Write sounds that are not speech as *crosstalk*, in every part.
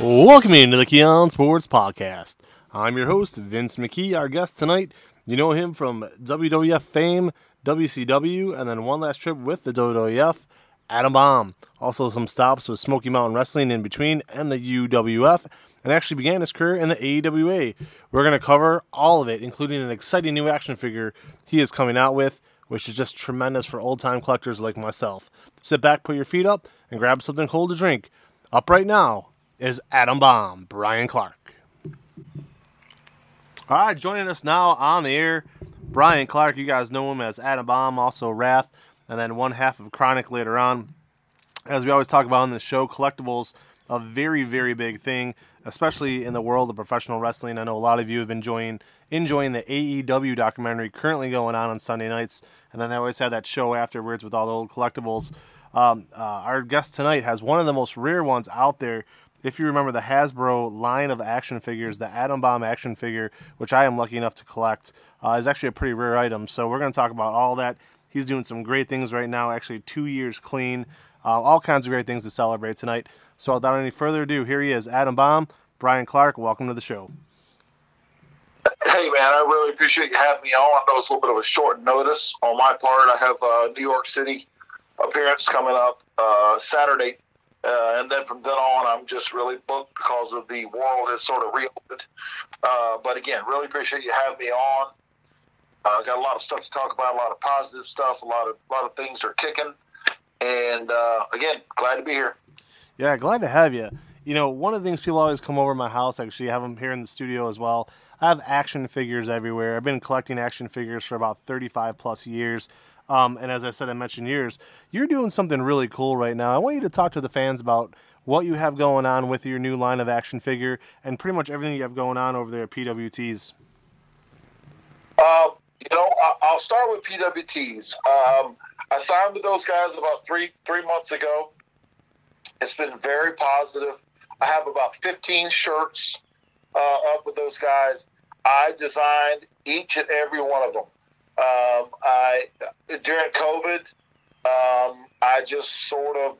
Welcome into the Keon Sports Podcast. I'm your host, Vince McKee. Our guest tonight, you know him from WWF fame, WCW, and then one last trip with the WWF, Adam Bomb. Also, some stops with Smoky Mountain Wrestling in between and the UWF, and actually began his career in the AWA. We're going to cover all of it, including an exciting new action figure he is coming out with, which is just tremendous for old time collectors like myself. Sit back, put your feet up, and grab something cold to drink. Up right now is Adam Bomb, Bryan Clark. All right, joining us now on the air, Bryan Clark. You guys know him as Adam Bomb, also Wrath, and then one half of Kronik later on. As we always talk about on the show, collectibles a very very big thing, especially in the world of professional wrestling. I know a lot of you have been enjoying enjoying the A&E documentary currently going on on Sunday nights, and then they always have that show afterwards with all the old collectibles. Um, uh, our guest tonight has one of the most rare ones out there if you remember the Hasbro line of action figures, the Adam Bomb action figure, which I am lucky enough to collect, uh, is actually a pretty rare item. So we're going to talk about all that. He's doing some great things right now, actually two years clean, uh, all kinds of great things to celebrate tonight. So without any further ado, here he is, Adam Bomb, Bryan Clark. Welcome to the show. Hey man, I really appreciate you having me on. I know it's a little bit of a short notice on my part. I have a New York City appearance coming up uh, Saturday uh, and then from then on, I'm just really booked because of the world has sort of reopened. Uh, but again, really appreciate you having me on. I uh, got a lot of stuff to talk about, a lot of positive stuff, a lot of a lot of things are kicking, and uh, again, glad to be here. Yeah, glad to have you. You know, one of the things people always come over my house. Actually, I have them here in the studio as well. I have action figures everywhere. I've been collecting action figures for about 35 plus years. Um, and as I said, I mentioned yours. You're doing something really cool right now. I want you to talk to the fans about what you have going on with your new line of action figure and pretty much everything you have going on over there at PWTs. Uh, you know, I'll start with PWTs. Um, I signed with those guys about three three months ago. It's been very positive. I have about 15 shirts uh, up with those guys. I designed each and every one of them. Um, I during COVID, um, I just sort of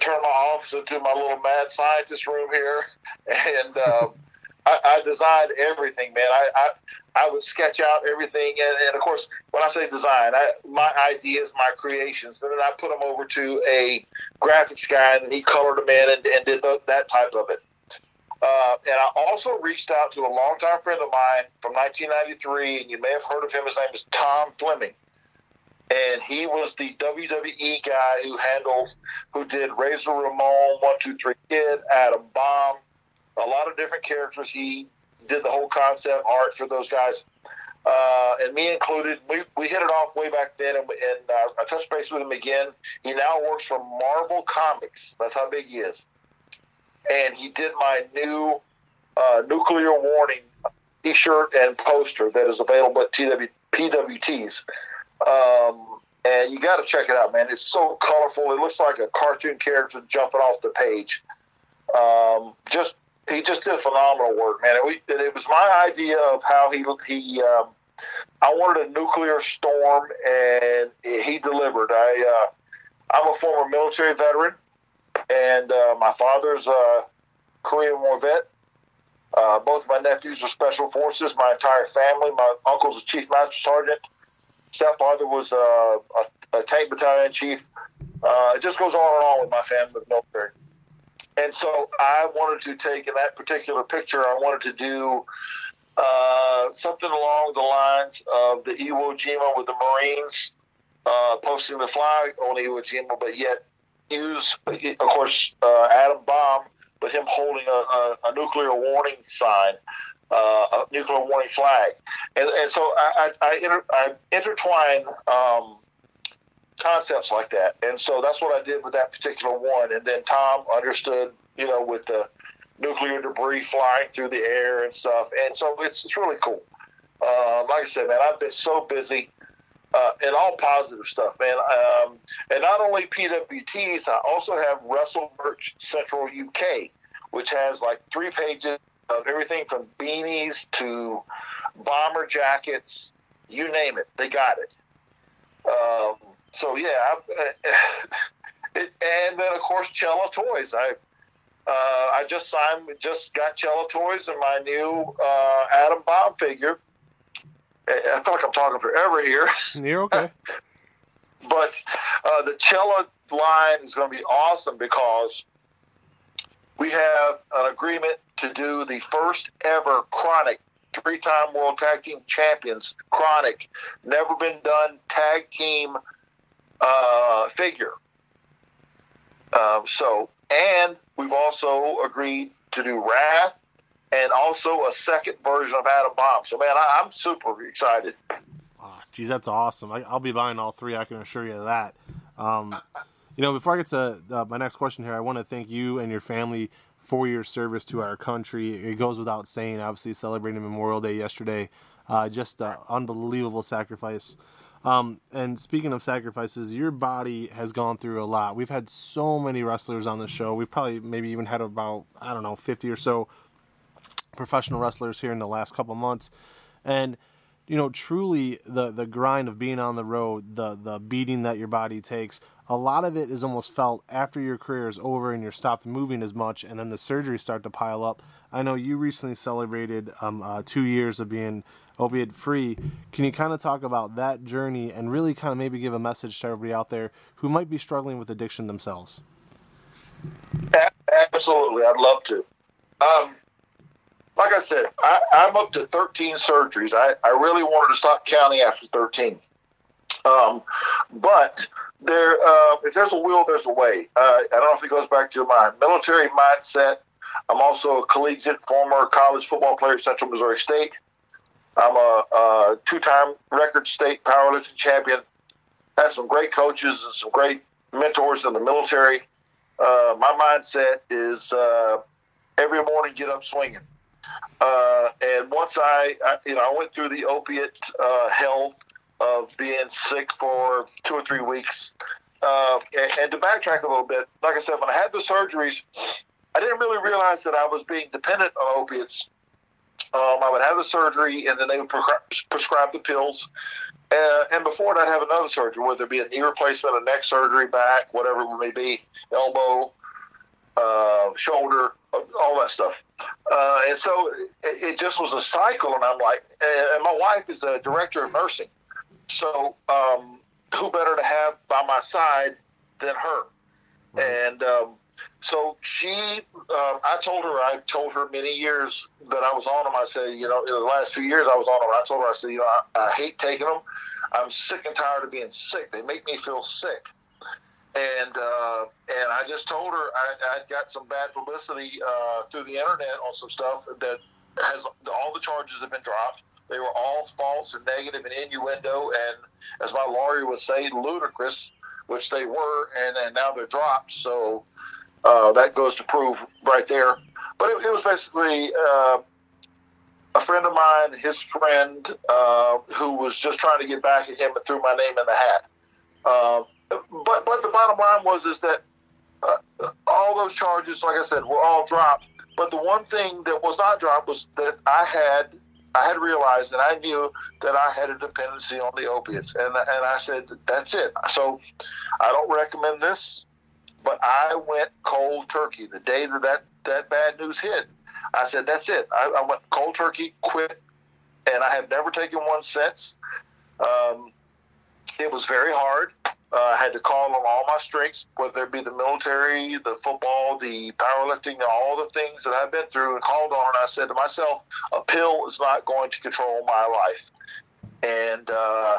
turned my office into my little mad scientist room here, *laughs* and um, *laughs* I, I, designed everything, man. I, I, I would sketch out everything, and, and, of course, when I say design, I, my ideas, my creations, and then I put them over to a graphics guy, and he colored them in and, and did the, that type of it. Uh, and I also reached out to a longtime friend of mine from 1993, and you may have heard of him. His name is Tom Fleming. And he was the WWE guy who handled, who did Razor Ramon, One Two Three Kid, Adam Bomb, a lot of different characters. He did the whole concept art for those guys, uh, and me included. We, we hit it off way back then, and, and uh, I touched base with him again. He now works for Marvel Comics. That's how big he is and he did my new uh, nuclear warning T-shirt and poster that is available at TW, PWTs. Um, and you got to check it out, man. It's so colorful. It looks like a cartoon character jumping off the page. Um, just he just did phenomenal work, man. And, we, and it was my idea of how he he. Um, I wanted a nuclear storm, and he delivered. I uh, I'm a former military veteran and uh, my father's a Korean War vet. Uh, both my nephews are special forces. My entire family. My uncle's a chief master sergeant. Stepfather was a, a, a tank battalion chief. Uh, it just goes on and on with my family with military. And so I wanted to take in that particular picture. I wanted to do uh, something along the lines of the Iwo Jima with the Marines uh, posting the flag on Iwo Jima, but yet use, of course, uh, Adam Bomb, but him holding a, a, a nuclear warning sign, uh, a nuclear warning flag, and, and so I, I, I, inter, I intertwine um, concepts like that, and so that's what I did with that particular one. And then Tom understood, you know, with the nuclear debris flying through the air and stuff, and so it's it's really cool. Uh, like I said, man, I've been so busy uh, and all positive stuff, man. Um, and not only PWTs, I also have Wrestle Merch Central UK, which has like three pages of everything from beanies to bomber jackets, you name it, they got it. Um, so yeah, I, *laughs* it, and then of course Chella Toys. I uh, I just signed, just got Chella Toys and my new uh, Adam Bomb figure. I feel like I'm talking forever here. *laughs* You're okay. *laughs* but uh, the Chella line is going to be awesome because we have an agreement to do the first ever Kronik three-time World Tag Team Champions Kronik, never been done tag team uh, figure. Um, so, and we've also agreed to do Wrath and also a second version of Adam Bomb. So, man, I, am super excited. Oh, geez, that's awesome. I, will be buying all three. I can assure you of that. Um, you know, before I get to uh, my next question here, I want to thank you and your family for your service to our country. It goes without saying. Obviously, celebrating Memorial Day yesterday, uh, just an unbelievable sacrifice. Um, and speaking of sacrifices, your body has gone through a lot. We've had so many wrestlers on the show. We've probably maybe even had about I don't know fifty or so professional wrestlers here in the last couple months, and you know truly the the grind of being on the road, the the beating that your body takes a lot of it is almost felt after your career is over and you're stopped moving as much, and then the surgeries start to pile up. I know you recently celebrated um, uh, two years of being opiate free. Can you kind of talk about that journey and really kind of maybe give a message to everybody out there who might be struggling with addiction themselves? Absolutely, I'd love to. Um, like I said, I, am up to 13 surgeries. I, I really wanted to stop counting after 13. Um, but there, uh, if there's a will, there's a way. Uh, I don't know if it goes back to my military mindset. I'm also a collegiate former college football player at Central Missouri State. I'm a, a two-time record state powerlifting champion. Had some great coaches and some great mentors in the military. Uh, my mindset is uh, every morning get up swinging. Uh, and once I, I, you know, I went through the opiate uh, hell of being sick for two or three weeks. Uh, and, and, to backtrack a little bit, like I said, when I had the surgeries, I didn't really realize that I was being dependent on opiates. Um, I would have the surgery, and then they would prescribe the pills. Uh, and before that, I'd have another surgery, whether it be a knee replacement, a neck surgery, back, whatever it may be, elbow, uh, shoulder, all that stuff. Uh, and so it, it, just was a cycle, and I'm like, and my wife is a director of nursing. So, um, who better to have by my side than her? And um, so she, um, I told her, I told her many years that I was on them. I said, you know, in the last few years I was on them. I told her, I said, you know, I, I hate taking them. I'm sick and tired of being sick. They make me feel sick. And uh, and I just told her I, I got some bad publicity uh, through the internet on some stuff that has all the charges have been dropped they were all false and negative and innuendo, and as my lawyer would say, ludicrous, which they were, and, and now they're dropped. So uh, that goes to prove right there. But it, it was basically uh, a friend of mine, his friend, uh, who was just trying to get back at him and threw my name in the hat. Uh, but but the bottom line was is that uh, all those charges, like I said, were all dropped. But the one thing that was not dropped was that I had I had realized and I knew that I had a dependency on the opiates, and and I said that's it. So I don't recommend this, but I went cold turkey the day that that, that bad news hit. I said that's it. I, I went cold turkey, quit, and I have never taken one since. Um, it was very hard. Uh, I had to call on all my strengths, whether it be the military, the football, the powerlifting, all the things that I've been through, and called on. And I said to myself, a pill is not going to control my life, and uh,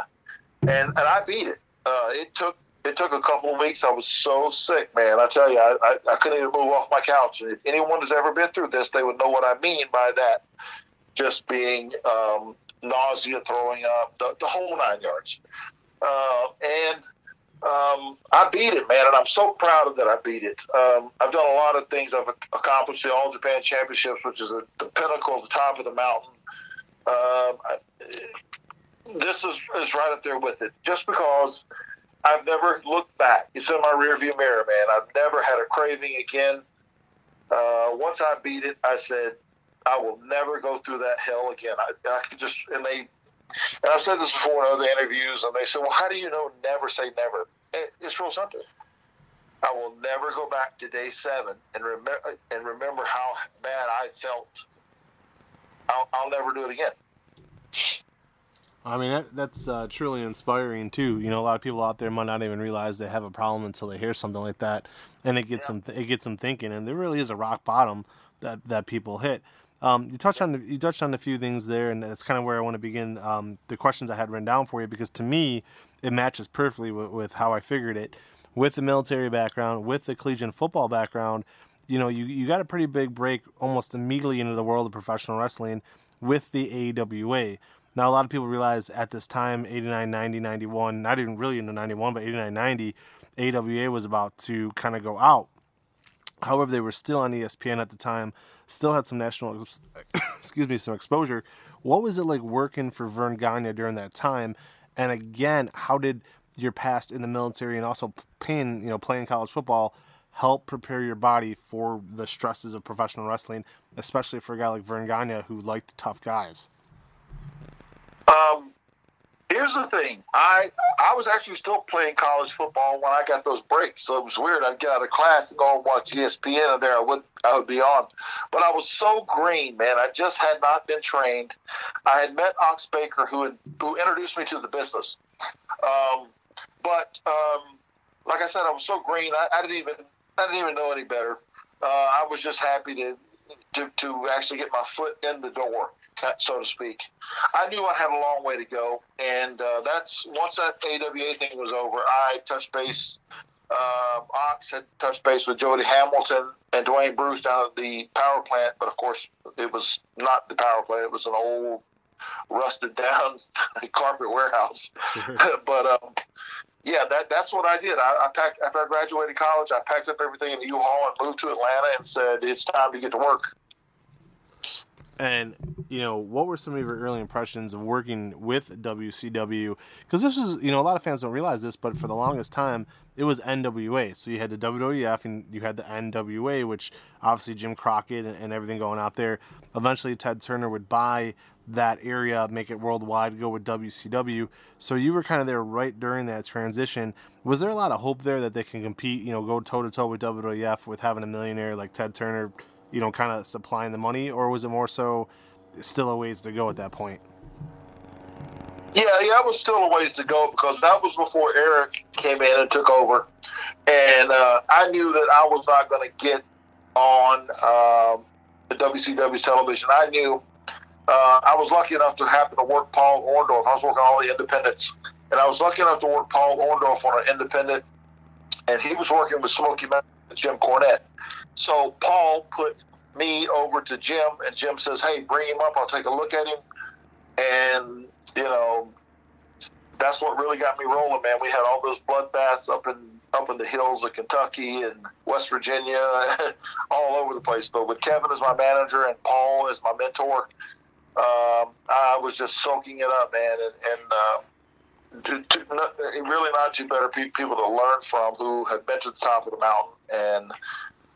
and and I beat it. Uh, it took it took a couple of weeks. I was so sick, man. I tell you, I, I, I couldn't even move off my couch. And if anyone has ever been through this, they would know what I mean by that. Just being um, nausea, throwing up, the, the whole nine yards. Uh, and um, I beat it, man, and I'm so proud of that. I beat it. Um, I've done a lot of things. I've accomplished the All Japan Championships, which is a, the pinnacle, the top of the mountain. Um, I, this is, is right up there with it. Just because I've never looked back, it's in my rearview mirror, man. I've never had a craving again. Uh, once I beat it, I said, I will never go through that hell again. I, I could just, and they and I've said this before in other interviews, and they said, "Well, how do you know never say never?" It's real simple. I will never go back to day seven and remember and remember how bad I felt. I'll, I'll never do it again. I mean, that, that's uh, truly inspiring too. You know, a lot of people out there might not even realize they have a problem until they hear something like that, and it gets yeah. them it gets them thinking. And there really is a rock bottom that that people hit. Um, you touched on you touched on a few things there, and that's kind of where I want to begin. Um, the questions I had written down for you, because to me, it matches perfectly with, with how I figured it. With the military background, with the collegiate football background, you know, you, you got a pretty big break almost immediately into the world of professional wrestling with the AWA. Now, a lot of people realize at this time, 89, 90, 91, not even really in the 91, but 89, 90, AWA was about to kind of go out. However, they were still on ESPN at the time, still had some national, *coughs* excuse me, some exposure. What was it like working for Verne Gagne during that time? And again, how did your past in the military and also playing, you know, playing college football help prepare your body for the stresses of professional wrestling, especially for a guy like Verne Gagne who liked tough guys? Um, here's the thing. I I was actually still playing college football when I got those breaks, so it was weird. I'd get out of class and go and watch ESPN, and there I would I would be on. But I was so green, man. I just had not been trained. I had met Ox Baker, who had, who introduced me to the business. Um, but um, like I said, I was so green. I, I didn't even I didn't even know any better. Uh, I was just happy to, to to actually get my foot in the door so to speak. I knew I had a long way to go, and uh, that's once that AWA thing was over, I touched base. Uh, Ox had touched base with Jody Hamilton and Dwayne Bruce down at the power plant, but of course it was not the power plant; it was an old, rusted down *laughs* carpet warehouse. *laughs* but um, yeah, that that's what I did. I, I, packed after I graduated college. I packed up everything in the U-Haul and moved to Atlanta and said it's time to get to work. And you know, what were some of your early impressions of working with WCW? Because this was, you know, a lot of fans don't realize this, but for the longest time, it was NWA. So you had the WWF and you had the NWA, which obviously Jim Crockett and, and everything going out there. Eventually, Ted Turner would buy that area, make it worldwide, go with WCW. So you were kind of there right during that transition. Was there a lot of hope there that they can compete, you know, go toe to toe with WWF with having a millionaire like Ted Turner? You know, kind of supplying the money, or was it more so still a ways to go at that point? Yeah, yeah, it was still a ways to go because that was before Eric came in and took over, and uh, I knew that I was not going to get on um, the WCW television. I knew uh, I was lucky enough to happen to work Paul Orndorff. I was working all the independents, and I was lucky enough to work Paul Orndorff on an independent, and he was working with Smoky Mountain, Jim Cornette. So Paul put me over to Jim, and Jim says, "Hey, bring him up. I'll take a look at him." And you know, that's what really got me rolling, man. We had all those bloodbaths up in up in the hills of Kentucky and West Virginia, *laughs* all over the place. But with Kevin as my manager and Paul as my mentor, um, I was just soaking it up, man. And, and uh, to, to, really not too better people to learn from who have been to the top of the mountain and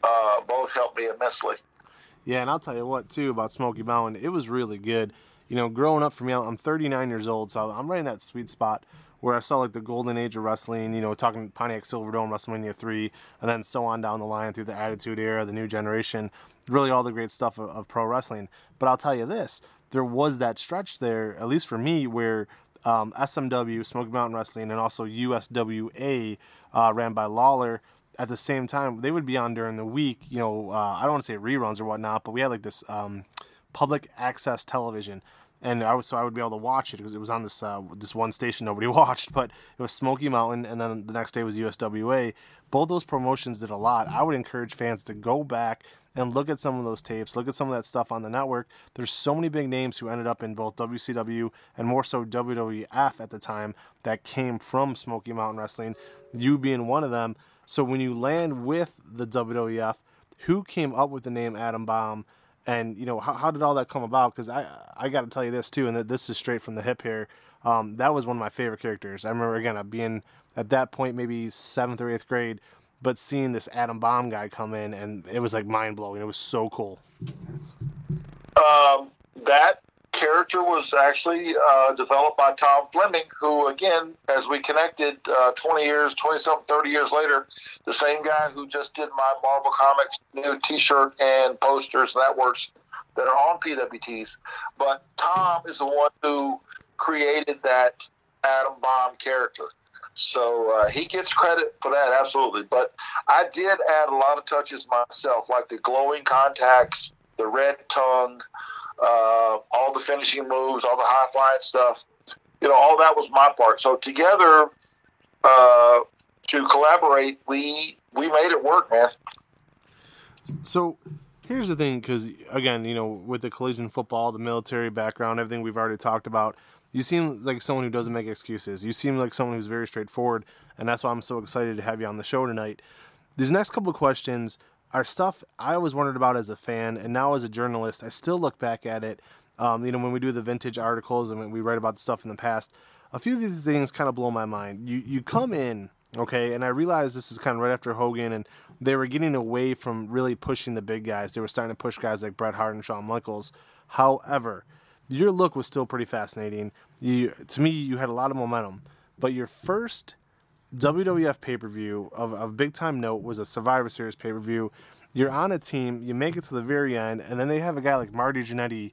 uh, both helped me immensely. Yeah, and I'll tell you what too about Smoky Mountain. It was really good. You know, growing up for me, I'm 39 years old, so I'm right in that sweet spot where I saw like the golden age of wrestling. You know, talking Pontiac Silverdome, WrestleMania three, and then so on down the line through the Attitude Era, the New Generation, really all the great stuff of, of pro wrestling. But I'll tell you this: there was that stretch there, at least for me, where um, SMW, Smoky Mountain Wrestling, and also USWA, uh, ran by Lawler at the same time, they would be on during the week. You know, uh, I don't want to say reruns or whatnot, but we had like this um, public access television, and I was so I would be able to watch it because it was on this uh, this one station nobody *laughs* watched, but it was Smoky Mountain, and then the next day was USWA. Both those promotions did a lot. I would encourage fans to go back and look at some of those tapes, look at some of that stuff on the network. There's so many big names who ended up in both WCW and more so WWF at the time that came from Smoky Mountain Wrestling. You being one of them so when you land with the WWF, who came up with the name Adam Bomb? And you know how, how did all that come about? Because I I got to tell you this too, and that this is straight from the hip here. Um, that was one of my favorite characters. I remember again being at that point maybe seventh or eighth grade, but seeing this Adam Bomb guy come in, and it was like mind blowing. It was so cool. Um, that character was actually uh, developed by Tom Fleming, who, again, as we connected uh, 20 years, 20 something, 30 years later, the same guy who just did my Marvel Comics new t shirt and posters and that works that are on PWTs. But Tom is the one who created that Adam Bomb character. So uh, he gets credit for that, absolutely. But I did add a lot of touches myself, like the glowing contacts, the red tongue, uh, all the finishing moves, all the high flying stuff. You know, all that was my part. So together, uh, to collaborate, we we made it work, man. So here's the thing, because again, you know, with the collision football, the military background, everything we've already talked about, you seem like someone who doesn't make excuses. You seem like someone who's very straightforward, and that's why I'm so excited to have you on the show tonight. These next couple of questions are stuff I always wondered about as a fan, and now as a journalist, I still look back at it. Um, you know, when we do the vintage articles and we write about the stuff in the past, a few of these things kind of blow my mind. You you come in, okay, and I realize this is kind of right after Hogan, and they were getting away from really pushing the big guys. They were starting to push guys like Bret Hart and Shawn Michaels. However, your look was still pretty fascinating. You, to me, you had a lot of momentum, but your first WWF pay per view of, of big time note was a Survivor Series pay per view. You're on a team, you make it to the very end, and then they have a guy like Marty Jannetty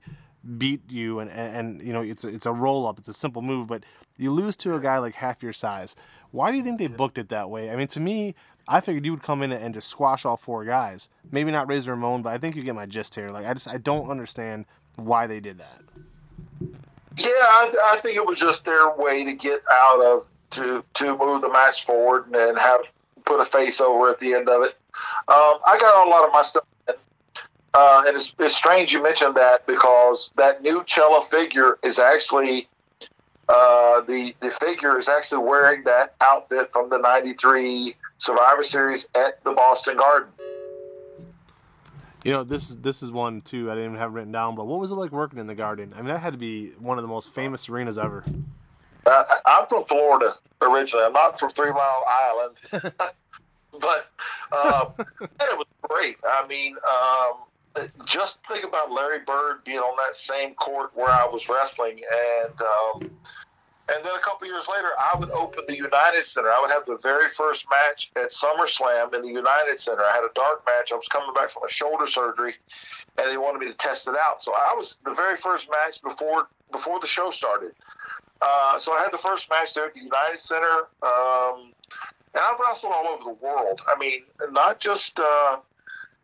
beat you, and, and, and you know it's a, it's a roll up, it's a simple move, but you lose to a guy like half your size. Why do you think they booked it that way? I mean, to me, I figured you would come in and just squash all four guys. Maybe not Razor Ramon, but I think you get my gist here. Like I just I don't understand why they did that. Yeah, I, I think it was just their way to get out of to to move the match forward and, and have put a face over at the end of it. Um, I got a lot of my stuff, in, uh, and it's, it's strange you mentioned that because that new Chella figure is actually uh, the the figure is actually wearing that outfit from the '93 Survivor Series at the Boston Garden. You know, this is this is one too. I didn't even have written down. But what was it like working in the Garden? I mean, that had to be one of the most famous arenas ever. Uh, I'm from Florida originally. I'm not from Three Mile Island, *laughs* but um, it was great. I mean, um, just think about Larry Bird being on that same court where I was wrestling, and um, and then a couple years later, I would open the United Center. I would have the very first match at SummerSlam in the United Center. I had a dark match. I was coming back from a shoulder surgery, and they wanted me to test it out. So I was the very first match before before the show started. Uh, so I had the first match there at the United Center, um, and I've wrestled all over the world. I mean, not just. Uh,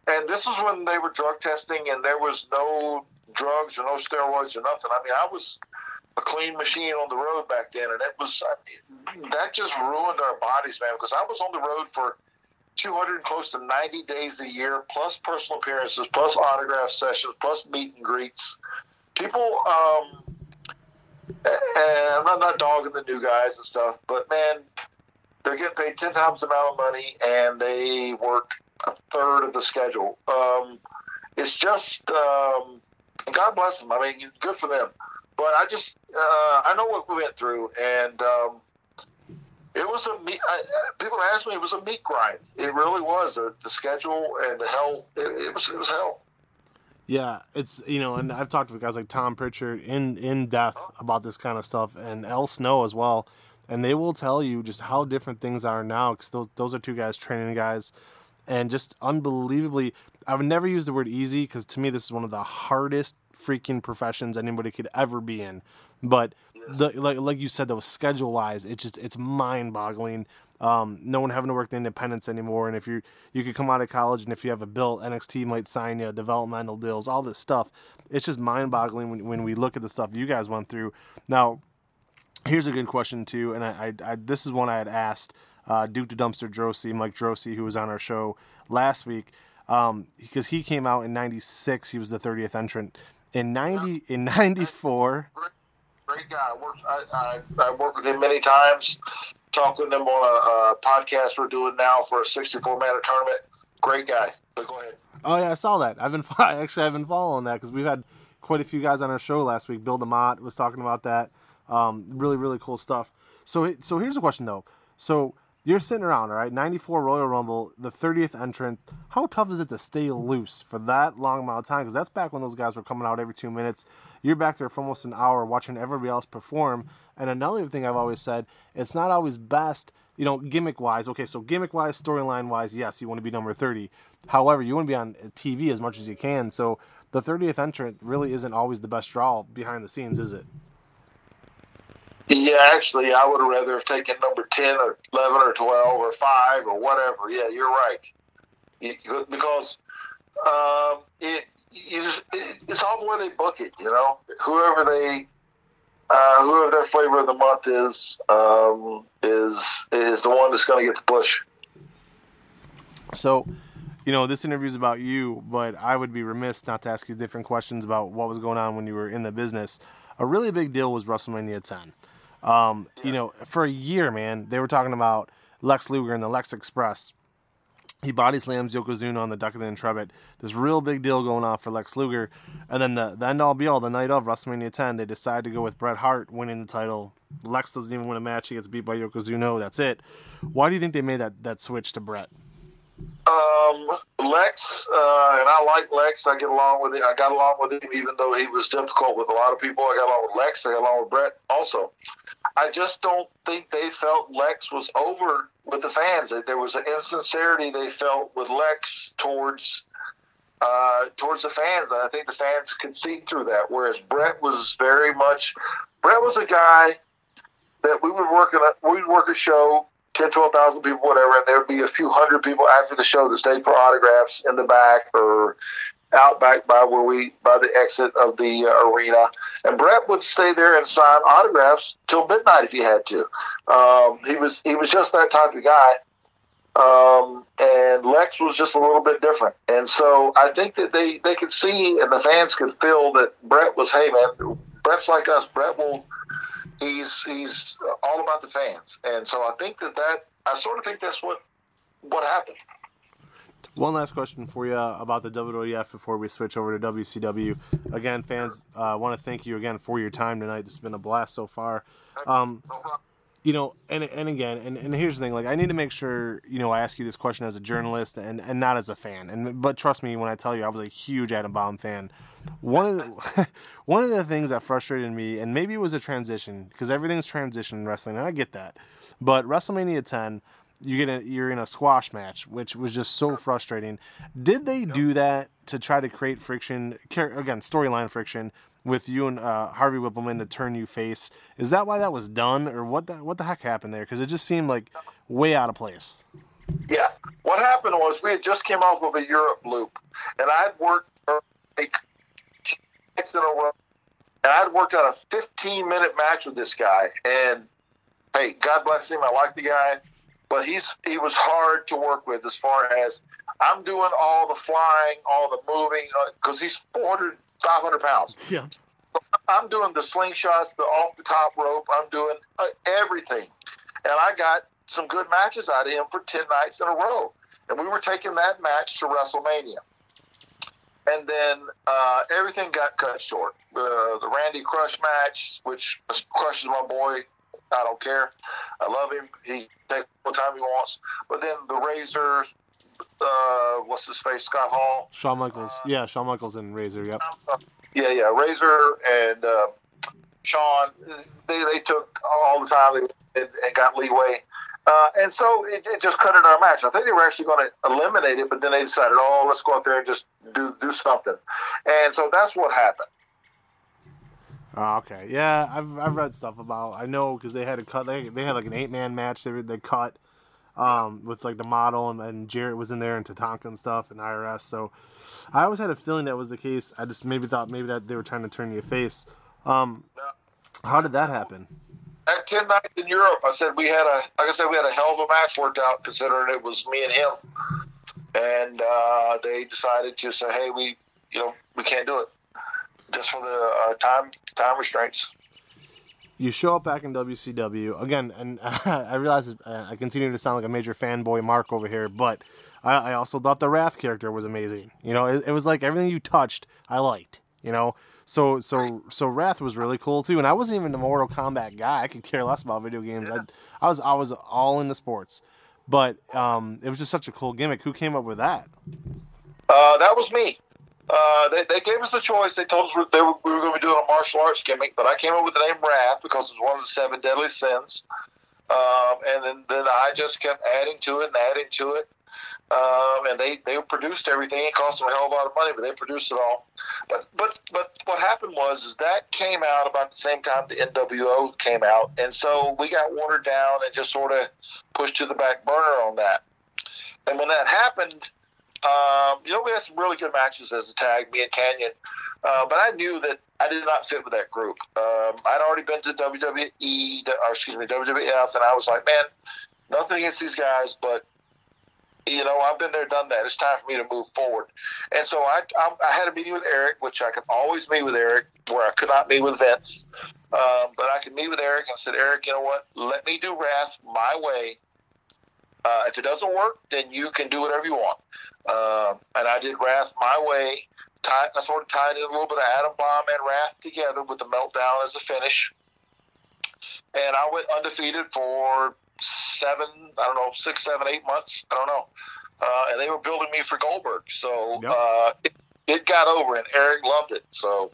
and this was when they were drug testing, and there was no drugs or no steroids or nothing. I mean, I was a clean machine on the road back then, and it was that just ruined our bodies, man. Because I was on the road for 200 close to 90 days a year, plus personal appearances, plus autograph sessions, plus meet and greets. People, um, and I'm not dogging the new guys and stuff, but man, they're getting paid 10 times the amount of money, and they work a third of the schedule. Um, it's just, um, God bless them. I mean, good for them. But I just, uh, I know what we went through, and um, it was a meat. People ask me, it was a meat grind. It really was. Uh, the schedule and the hell. It, it, was. It was hell. Yeah, it's you know, and I've talked with guys like Tom Prichard in in depth about this kind of stuff, and Al Snow as well, and they will tell you just how different things are now because those those are two guys training guys, and just unbelievably. I would never use the word easy because to me this is one of the hardest freaking professions anybody could ever be in. But the, like like you said though, schedule wise, it's just it's mind boggling. Um, no one having to work the independence anymore, and if you you could come out of college and if you have a bill, NXT might sign you developmental deals, all this stuff. It's just mind boggling when, when we look at the stuff you guys went through. Now, here's a good question too, and I, I, I this is one I had asked uh, Duke the Dumpster Droese, Mike Droese, who was on our show last week, um, because he came out in '96. He was the 30th entrant, in ninety in ninety four. Great, great guy. I worked, I, I, I worked with him many times. Talked with him on a, a podcast we're doing now for a sixty four man tournament. Great guy. But go ahead. Oh yeah, I saw that. I've been *laughs* actually I've been following that because we've had quite a few guys on our show last week. Bill DeMott was talking about that. Um, really really cool stuff. So so here's a question though. So you're sitting around, all right, 94 Royal Rumble, the 30th entrant. How tough is it to stay loose for that long amount of time? Because that's back when those guys were coming out every two minutes. You're back there for almost an hour watching everybody else perform. And another thing I've always said, it's not always best, you know, gimmick wise. Okay, so gimmick wise, storyline wise, yes, you want to be number 30. However, you want to be on TV as much as you can. So the 30th entrant really isn't always the best draw behind the scenes, is it? Yeah, actually, I would have rather have taken number 10 or 11 or 12 or 5 or whatever. Yeah, you're right. because um, it, just, it, it's all the way they book it, you know? Whoever they. Uh, whoever their flavor of the month is, um, is is the one that's going to get the push. So, you know, this interview is about you, but I would be remiss not to ask you different questions about what was going on when you were in the business. A really big deal was WrestleMania 10. Um, you know, for a year, man, they were talking about Lex Luger and the Lex Express. He body slams Yokozuna on the Duck of the Intrepid. This real big deal going on for Lex Luger. And then the, the end all be all, the night of WrestleMania 10, they decide to go with Bret Hart winning the title. Lex doesn't even win a match. He gets beat by Yokozuna. That's it. Why do you think they made that, that switch to Bret? Um, Lex, uh, and I like Lex. I get along with him. I got along with him, even though he was difficult with a lot of people. I got along with Lex. I got along with Bret also. I just don't think they felt Lex was over with the fans. There was an insincerity they felt with Lex towards uh, towards the fans. I think the fans could see through that. Whereas Bret was very much Bret was a guy that we would work a we would work a show 10, 12,000 people, whatever, and there'd be a few hundred people after the show that stayed for autographs in the back or out back by where we by the exit of the uh, arena, and Bret would stay there and sign autographs till midnight if he had to. Um, he was he was just that type of guy. Um, and Lex was just a little bit different, and so I think that they they could see and the fans could feel that Bret was, hey man, Bret's like us. Bret will he's he's all about the fans, and so I think that that I sort of think that's what what happened. One last question for you about the WWF before we switch over to WCW. Again, fans, I uh, want to thank you again for your time tonight. This has been a blast so far. Um, you know, and and again, and, and here's the thing: like, I need to make sure you know I ask you this question as a journalist and, and not as a fan. And but trust me when I tell you, I was a huge Adam Bomb fan. One of the, *laughs* one of the things that frustrated me, and maybe it was a transition because everything's transition in wrestling, and I get that. But WrestleMania 10, you get a, you're in a squash match, which was just so frustrating. Did they do that to try to create friction? Again, storyline friction with you and uh, Harvey Wippleman to turn you face. Is that why that was done, or what? The, what the heck happened there? Because it just seemed like way out of place. Yeah, what happened was we had just came off of a Europe loop, and I'd worked in a row, and I'd worked out a 15 minute match with this guy, and hey, God bless him, I like the guy but he's he was hard to work with as far as I'm doing all the flying, all the moving, because uh, he's 400, 500 pounds. *laughs* Yeah. I'm doing the slingshots, the off the top rope. I'm doing uh, everything, and I got some good matches out of him for ten nights in a row. And we were taking that match to WrestleMania, and then uh, everything got cut short. Uh, the Randy Crush match, which Crush is my boy, I don't care. I love him. He takes what time he wants. But then the Razor, uh, what's his face, Scott Hall, Shawn Michaels, uh, yeah, Shawn Michaels and Razor, yep. Yeah, yeah, Razor and uh, Shawn. They they took all the time and, and got leeway. Uh, and so it, it, just cut in our match. I think they were actually going to eliminate it, but then they decided, oh, let's go out there and just do do something. And so that's what happened. Oh, okay. Yeah, I've I've read stuff about. I know because they had a cut. They they had like an eight man match. They they cut um, with like the model and, and Jarrett was in there and Tatanka and stuff and IRS. So I always had a feeling that was the case. I just maybe thought maybe that they were trying to turn you face. Um, how did that happen? At ten nights in Europe, I said we had a like I said we had a hell of a match worked out considering it was me and him, and uh, they decided to say, hey, we you know we can't do it just for the uh, time time restraints. You show up back in WCW again, and *laughs* I realize uh, I continue to sound like a major fanboy Mark over here, but I, I, also thought the Wrath character was amazing. You know, it, it, was like everything you touched, I liked. You know, so so so Wrath was really cool too. And I wasn't even a Mortal Kombat guy. I could care less about video games. Yeah. I, I was I was all into sports, but um, it was just such a cool gimmick. Who came up with that? Uh, that was me. Uh, they, they gave us a choice. They told us we, were, we were going to be doing a martial arts gimmick, but I came up with the name Wrath because it was one of the seven deadly sins. Um, and then, then I just kept adding to it and adding to it. Um, and they, they produced everything. It cost them a hell of a lot of money, but they produced it all. But but but what happened was is that came out about the same time the NWO came out, and so we got watered down and just sort of pushed to the back burner on that. And when that happened, um, you know, we had some really good matches as a tag, me and Kanyon. Uh, but I knew that I did not fit with that group. Um, I'd already been to WWE, or excuse me, WWF, and I was like, man, nothing against these guys, but you know, I've been there, done that. It's time for me to move forward. And so I, I, I had a meeting with Eric, which I could always meet with Eric, where I could not meet with Vince. Um, but I could meet with Eric and said, Eric, you know what? Let me do Wrath my way. Uh, if it doesn't work, then you can do whatever you want. Um, and I did Wrath my way. Tied, I sort of tied in a little bit of Adam Bomb and Wrath together with the Meltdown as a finish. And I went undefeated for seven, I don't know, six, seven, eight months. I don't know. Uh, and they were building me for Goldberg. So yep. uh, it, it got over, and Eric loved it. So.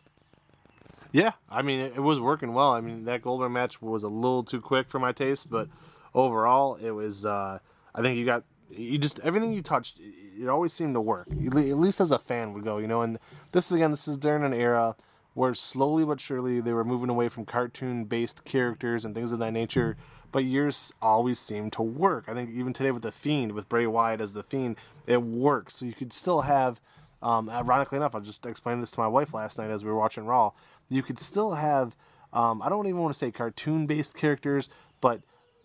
Yeah, I mean, it, it was working well. I mean, that Goldberg match was a little too quick for my taste, but overall, it was. Uh, I think you got you just everything you touched. It always seemed to work. At least as a fan would go, you know. And this is again, this is during an era where slowly but surely they were moving away from cartoon-based characters and things of that nature but yours always seem to work. I think even today with the Fiend, with Bray Wyatt as the Fiend, it works. So you could still have, um, ironically enough, I just explained this to my wife last night as we were watching Raw. You could still have, um, I don't even want to say cartoon-based characters, but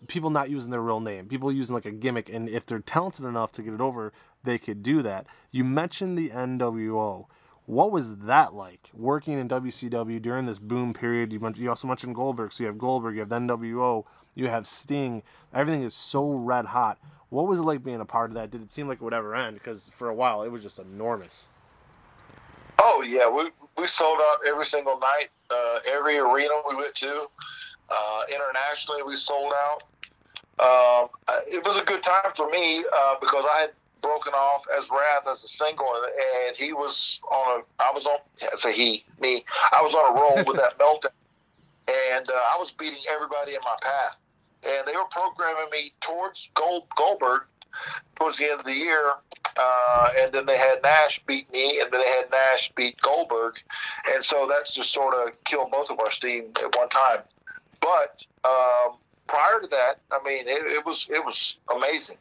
people not using their real name, people using like a gimmick, and if they're talented enough to get it over, they could do that. You mentioned the NWO. What was that like working in WCW during this boom period? You, you also mentioned Goldberg, so you have Goldberg, you have the NWO you have Sting. Everything is so red hot. What was it like being a part of that? Did it seem like it would ever end? Because for a while it was just enormous. Oh yeah, we we sold out every single night. Uh, every arena we went to, uh, internationally we sold out. Um, it was a good time for me uh, because I had broken off as Wrath as a single, and, and he was on a. I was on. I say he, me. I was on a roll with that *laughs* meltdown, and uh, I was beating everybody in my path and they were programming me towards Gold, Goldberg towards the end of the year. Uh, and then they had Nash beat me, and then they had Nash beat Goldberg, and so that's just sort of killed both of our steam at one time. But um, prior to that, I mean, it, it was it was amazing.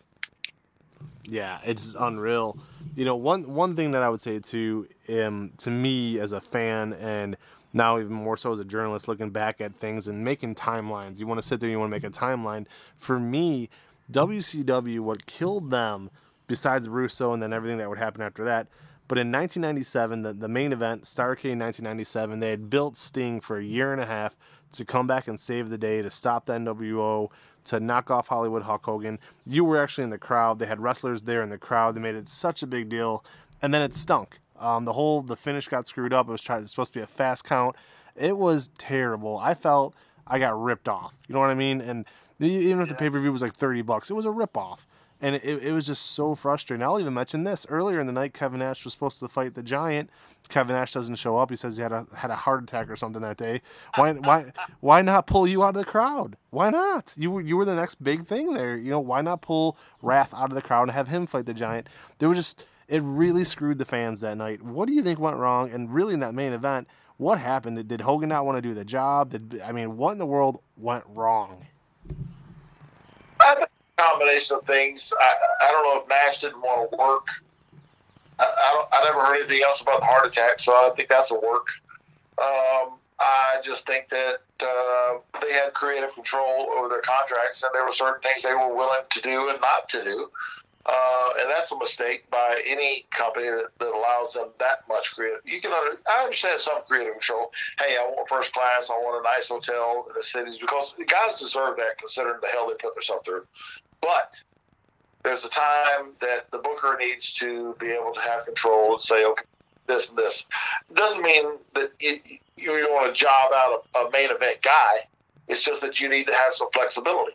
Yeah, it's unreal. You know, one one thing that I would say to um, to me as a fan and now even more so as a journalist looking back at things and making timelines. You want to sit there, you want to make a timeline. For me, WCW, what killed them, besides Russo and then everything that would happen after that, but in 1997, the, the main event, Starrcade 1997, they had built Sting for a year and a half to come back and save the day, to stop the NWO, to knock off Hollywood Hulk Hogan. You were actually in the crowd. They had wrestlers there in the crowd. They made it such a big deal. And then it stunk. Um, the whole the finish got screwed up. It was, trying, it was supposed to be a fast count. It was terrible. I felt I got ripped off. You know what I mean? And even if the pay per view was like thirty bucks, it was a rip off. And it, it was just so frustrating. I'll even mention this earlier in the night. Kevin Nash was supposed to fight the Giant. Kevin Nash doesn't show up. He says he had a had a heart attack or something that day. Why why *laughs* why not pull you out of the crowd? Why not? You were you were the next big thing there. You know why not pull Wrath out of the crowd and have him fight the Giant? There was just it really screwed the fans that night. What do you think went wrong? And really, in that main event, what happened? Did Hogan not want to do the job? Did I mean, what in the world went wrong? Combination of things. I, I don't know if Nash didn't want to work. I, I, don't, I never heard anything else about the heart attack, so I think that's a work. Um, I just think that uh, they had creative control over their contracts, and there were certain things they were willing to do and not to do. Uh, and that's a mistake by any company that, that allows them that much creative. You can under, I understand some creative control. Hey, I want first class. I want a nice hotel in the cities because the guys deserve that considering the hell they put themselves through. But there's a time that the booker needs to be able to have control and say, okay, this and this. It doesn't mean that you, you want to job out a, a main event guy. It's just that you need to have some flexibility.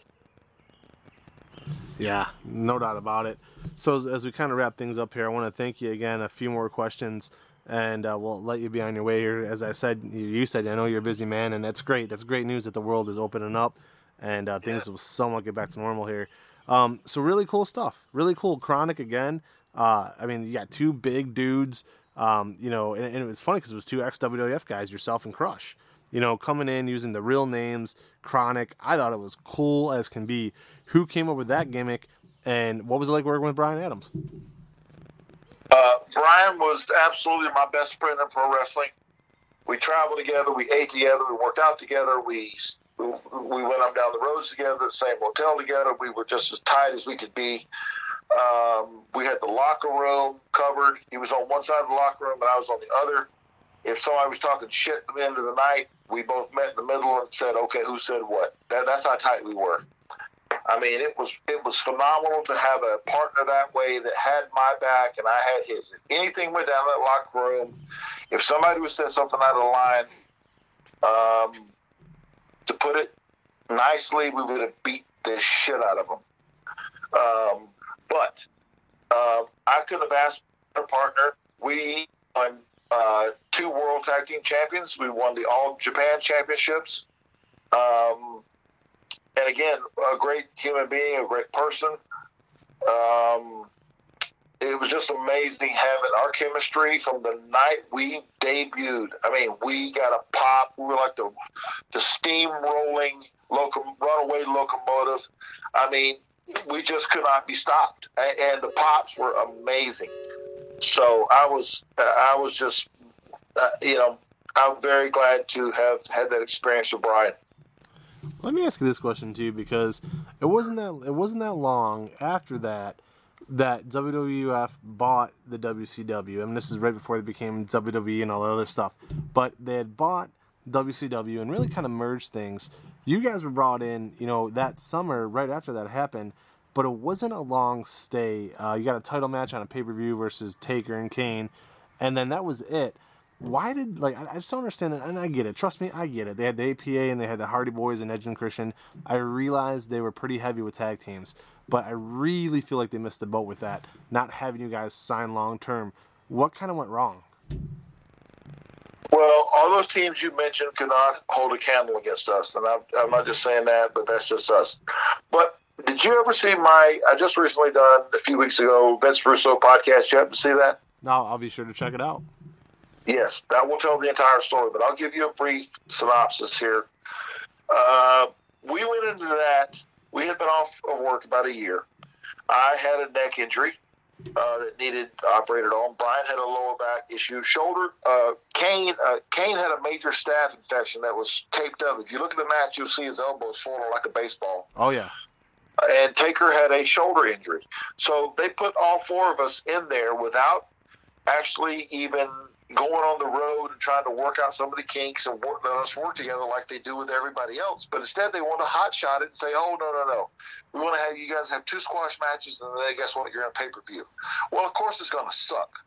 Yeah, no doubt about it. So as, as we kind of wrap things up here, I want to thank you again. A few more questions, and uh, we'll let you be on your way here. As I said, you said I know you're a busy man, and that's great. That's great news that the world is opening up, and uh, things yeah. will somewhat get back to normal here. Um, so really cool stuff. Really cool. Kronik again. Uh, I mean, you got two big dudes. Um, you know, and, and, it was funny because it was two ex WWF guys, yourself and Crush. You know, coming in using the real names, Kronik. I thought it was cool as can be. Who came up with that gimmick, and what was it like working with Bryan Adams? Uh, Bryan was absolutely my best friend in pro wrestling. We traveled together, we ate together, we worked out together, we we, went up down the roads together, the same hotel together. We were just as tight as we could be. Um, we had the locker room covered. He was on one side of the locker room, and I was on the other. If somebody was talking shit at the end of the night, we both met in the middle and said, "Okay, who said what?" That, that's how tight we were. I mean, it was it was phenomenal to have a partner that way that had my back and I had his. If anything went down that locker room, if somebody was saying something out of line, um, to put it nicely, we would have beat the shit out of them. Um, but uh, I could have asked our partner. We won uh, two World Tag Team Champions. We won the All Japan Championships. Um, and again, a great human being, a great person. Um, it was just amazing having our chemistry from the night we debuted. I mean, we got a pop. We were like the the steam rolling locom- runaway locomotive. I mean, we just could not be stopped, and the pops were amazing. So I was I was just uh, you know I'm very glad to have had that experience with Bryan. Let me ask you this question too, because it wasn't that it wasn't that long after that that WWF bought the WCW. I mean, this is right before they became WWE and all that other stuff. But they had bought WCW and really kind of merged things. You guys were brought in, you know, that summer right after that happened, but it wasn't a long stay. Uh, you got a title match on a pay per view versus Taker and Kane, and then that was it. Why did like I, just don't understand it, and I get it. Trust me, I get it. They had the APA and they had the Hardy Boys and Edge and Christian. I realized they were pretty heavy with tag teams, but I really feel like they missed the boat with that, not having you guys sign long term. What kind of went wrong? Well, all those teams you mentioned cannot hold a candle against us, and I'm, I'm not just saying that, but that's just us. But did you ever see my? I just recently done a few weeks ago Vince Russo podcast. You ever see that? No, I'll be sure to check it out. Yes, that will tell the entire story, but I'll give you a brief synopsis here. Uh, we went into that we had been off of work about a year. I had a neck injury uh, that needed operated on. Bryan had a lower back issue. Shoulder. Uh, Kane. Uh, Kane had a major staph infection that was taped up. If you look at the match, you'll see his elbow swollen like a baseball. Oh yeah. And Taker had a shoulder injury. So they put all four of us in there without actually even going on the road and trying to work out some of the kinks and work, let us work together like they do with everybody else. But instead, they want to hot shot it and say, "Oh no, no, no, we want to have you guys have two squash matches, and then guess what? You're on pay per view." Well, of course, it's going to suck.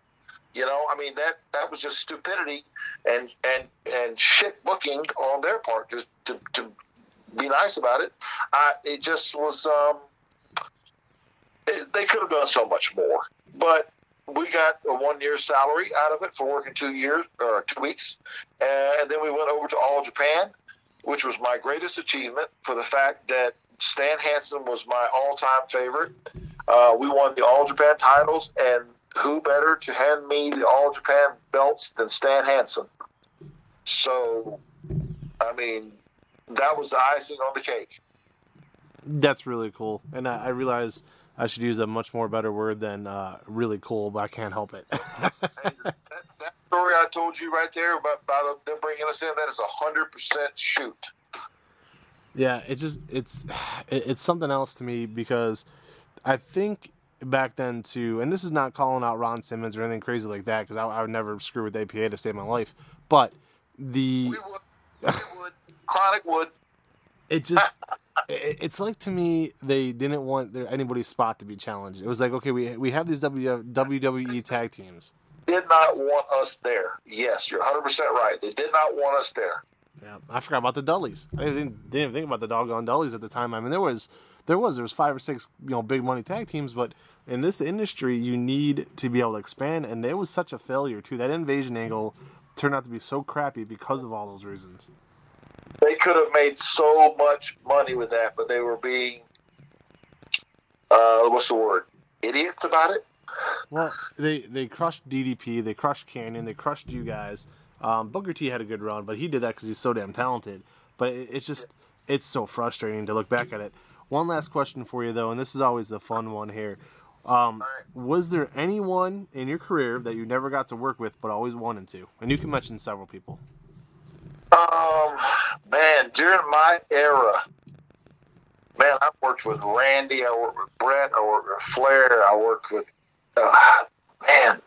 You know, I mean that that was just stupidity and and and shit booking on their part to to, to be nice about it. I, it just was. Um, it, they could have done so much more, but we got a one year salary out of it for working two years or two weeks, and then we went over to All Japan, which was my greatest achievement for the fact that Stan Hansen was my all time favorite. Uh, we won the All Japan titles, and who better to hand me the All Japan belts than Stan Hansen? So, I mean, that was the icing on the cake. That's really cool, and I, I realize I should use a much more better word than uh, really cool, but I can't help it. *laughs* that, that, story I told you right there about, about them bringing us in, that is a hundred percent shoot. Yeah, it just it's *sighs* it's something else to me because I think back then too, and this is not calling out Ron Simmons or anything crazy like that because I, I, would never screw with APA to save my life, but the we would, we would. KroniK would. It just it's like to me they didn't want their anybody's spot to be challenged. It was like okay, we we have these WWE tag teams. did not want us there. Yes, you're 100 percent right. They did not want us there. Yeah, I forgot about the Dudleys. I didn't didn't even think about the doggone Dudleys at the time. I mean, there was there was there was five or six you know big money tag teams, but in this industry, you need to be able to expand, and it was such a failure too. That invasion angle turned out to be so crappy because of all those reasons. They could have made so much money with that, but they were being uh, what's the word? Idiots about it. Well, they they crushed DDP, they crushed Kanyon, they crushed you guys. Um, Booker T had a good run, but he did that because he's so damn talented. But it, it's just it's so frustrating to look back at it. One last question for you though, and this is always the fun one here. Um, was there anyone in your career that you never got to work with but always wanted to? And you can mention several people. Um, man, during my era, man, I worked with Randy, I worked with Bret, I worked with Flair, I worked with, uh, man,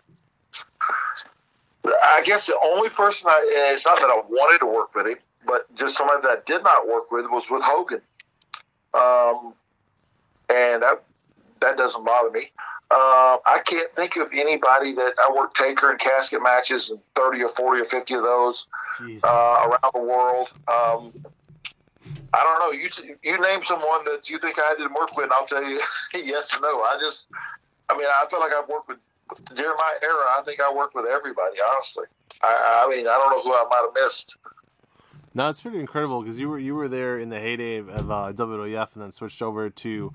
I guess the only person I, it's not that I wanted to work with him, but just somebody that I did not work with was with Hogan. Um, and that, that doesn't bother me. Uh, I can't think of anybody that I worked Taker and casket matches and 30 or 40 or 50 of those uh, around the world. Um, I don't know. You you name someone that you think I didn't work with, and I'll tell you *laughs* yes or no. I just, I mean, I feel like I've worked with during my era. I think I worked with everybody. Honestly, I, I mean, I don't know who I might have missed. No, it's pretty incredible because you were you were there in the heyday of uh, WWF and then switched over to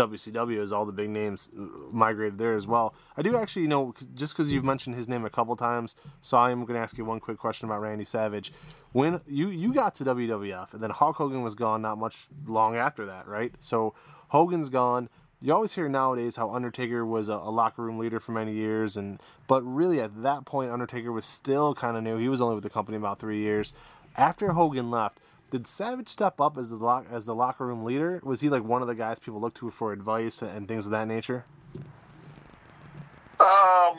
WCW as all the big names uh, migrated there as well. I do actually you know just because you've mentioned his name a couple times, so I am going to ask you one quick question about Randy Savage. When you you got to WWF and then Hulk Hogan was gone not much long after that, right? So Hogan's gone. You always hear nowadays how Undertaker was a, a locker room leader for many years, and but really at that point Undertaker was still kind of new. He was only with the company about three years. After Hogan left, did Savage step up as the lock, as the locker room leader? Was he like one of the guys people look to for advice and things of that nature? Um,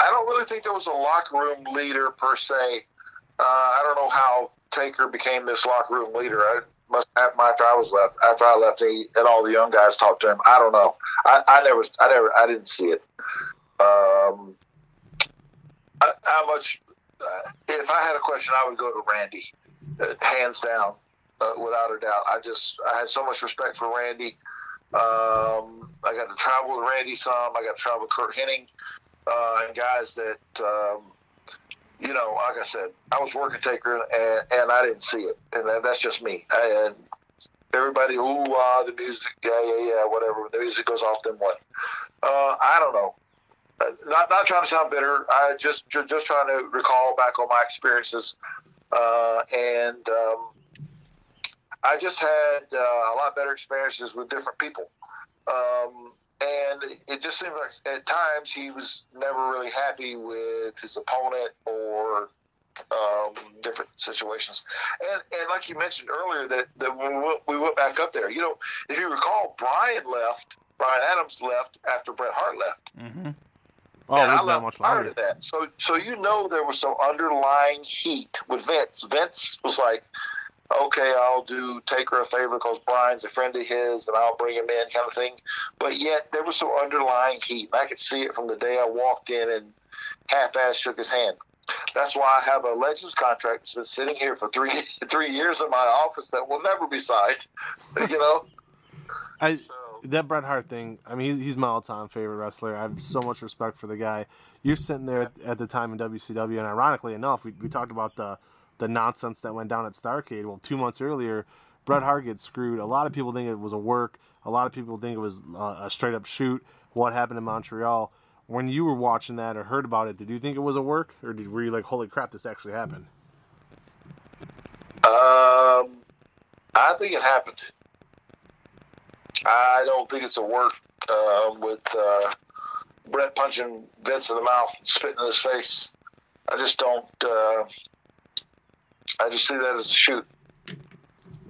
I don't really think there was a locker room leader per se. Uh, I don't know how Taker became this locker room leader. I must have after I was left. After I left, he and all the young guys talked to him. I don't know. I, I never, I never, I didn't see it. Um, how much? Uh, if I had a question, I would go to Randy hands down, uh, without a doubt. I just I had so much respect for Randy. Um, I got to travel with Randy some. I got to travel with Curt Hennig uh, and guys that um, you know, like I said, I was working taker and, and I didn't see it, and that, that's just me. And everybody, ooh, ah, the music, yeah, yeah, yeah, whatever. The music goes off, then what? Uh, I don't know. Uh, not not trying to sound bitter. I just just trying to recall back on my experiences uh, and um, I just had uh, a lot better experiences with different people. Um, and it just seemed like at times he was never really happy with his opponent or um, different situations. And and like you mentioned earlier, that, that we went, we went back up there, you know, if you recall, Bryan left, Bryan Adams left after Bret Hart left. Mm-hmm. Oh, and I was that left much prior longer. that. So, so you know there was some underlying heat with Vince. Vince was like, "Okay, I'll do Taker a favor because Bryan's a friend of his, and I'll bring him in," kind of thing. But yet there was some underlying heat, and I could see it from the day I walked in and half-ass shook his hand. That's why I have a Legends contract that's been sitting here for three *laughs* three years in my office that will never be signed. *laughs* You know. I So, that Bret Hart thing. I mean, he's my all-time favorite wrestler. I have so much respect for the guy. You're sitting there at, at the time in WCW, and ironically enough, we, we talked about the the nonsense that went down at Starcade. Well, two months earlier, Bret Hart gets screwed. A lot of people think it was a work. A lot of people think it was uh, a straight up shoot. What happened in Montreal? When you were watching that or heard about it, did you think it was a work, or did, were you like, "Holy crap, this actually happened"? Um, I think it happened. I don't think it's a work um, with uh, Bret punching Vince in the mouth, and spitting in his face. I just don't. Uh, I just see that as a shoot.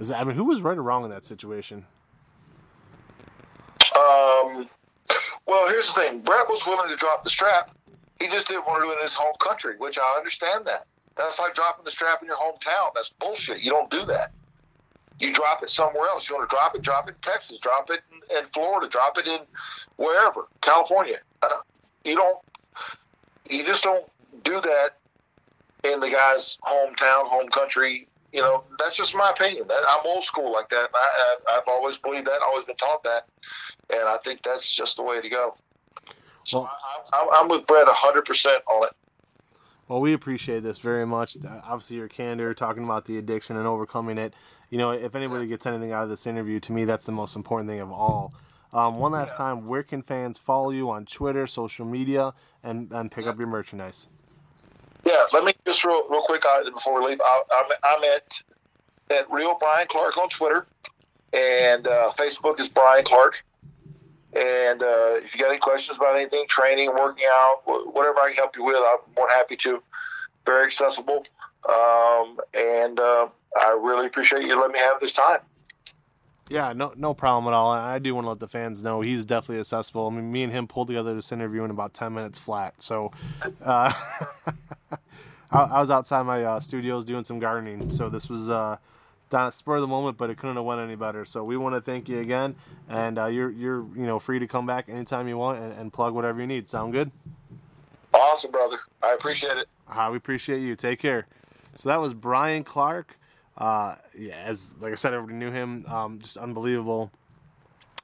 Is that, I mean, who was right or wrong in that situation? Um, well, here's the thing: Bret was willing to drop the strap. He just didn't want to do it in his home country, which I understand that. That's like dropping the strap in your hometown. That's bullshit. You don't do that. You drop it somewhere else. You want to drop it, drop it in Texas, drop it in, in Florida, drop it in wherever, California. Uh, you don't you just don't do that in the guy's hometown, home country. You know, that's just my opinion. I'm old school like that. I, have always believed that, always been taught that, and I think that's just the way to go. So well, I, am with Bret 100% on it. Well, we appreciate this very much. Obviously, your candor, talking about the addiction and overcoming it. You know, if anybody gets anything out of this interview, to me, that's the most important thing of all. Um, one last yeah. time, where can fans follow you on Twitter, social media, and, and pick yeah. up your merchandise? Yeah, let me just real real quick uh, before we leave. I, am I'm, I'm at at real Bryan Clark on Twitter, and uh, Facebook is Bryan Clark. And uh, if you got any questions about anything, training, working out, whatever I can help you with, I'm more than happy to. Very accessible, um, and uh, I really appreciate you letting me have this time. Yeah, no, no problem at all. I do want to let the fans know he's definitely accessible. I mean, me and him pulled together this interview in about ten minutes flat. So, uh, *laughs* I, I, was outside my uh, studios doing some gardening. So this was uh, down at spur of the moment, but it couldn't have went any better. So we want to thank you again, and uh, you're you're you know free to come back anytime you want and, and, plug whatever you need. Sound good? Awesome, brother. I appreciate it. Uh, we appreciate you. Take care. So that was Bryan Clark. Uh, yeah, as like I said, everybody knew him. Um, just unbelievable.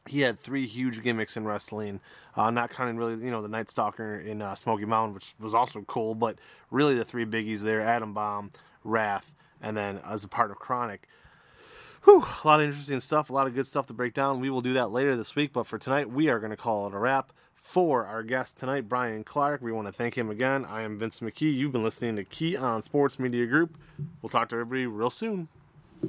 He had three huge gimmicks in wrestling, uh, not counting really, you know, the Night Stalker in uh, Smoky Mountain, which was also cool, but really the three biggies there: Adam Bomb, Wrath, and then as a part of Kronik. Whew, a lot of interesting stuff, a lot of good stuff to break down. We will do that later this week, but for tonight, we are going to call it a wrap. For our guest tonight, Bryan Clark, we want to thank him again. I am Vince McKee. You've been listening to Kee on Sports Media Group. We'll talk to everybody real soon.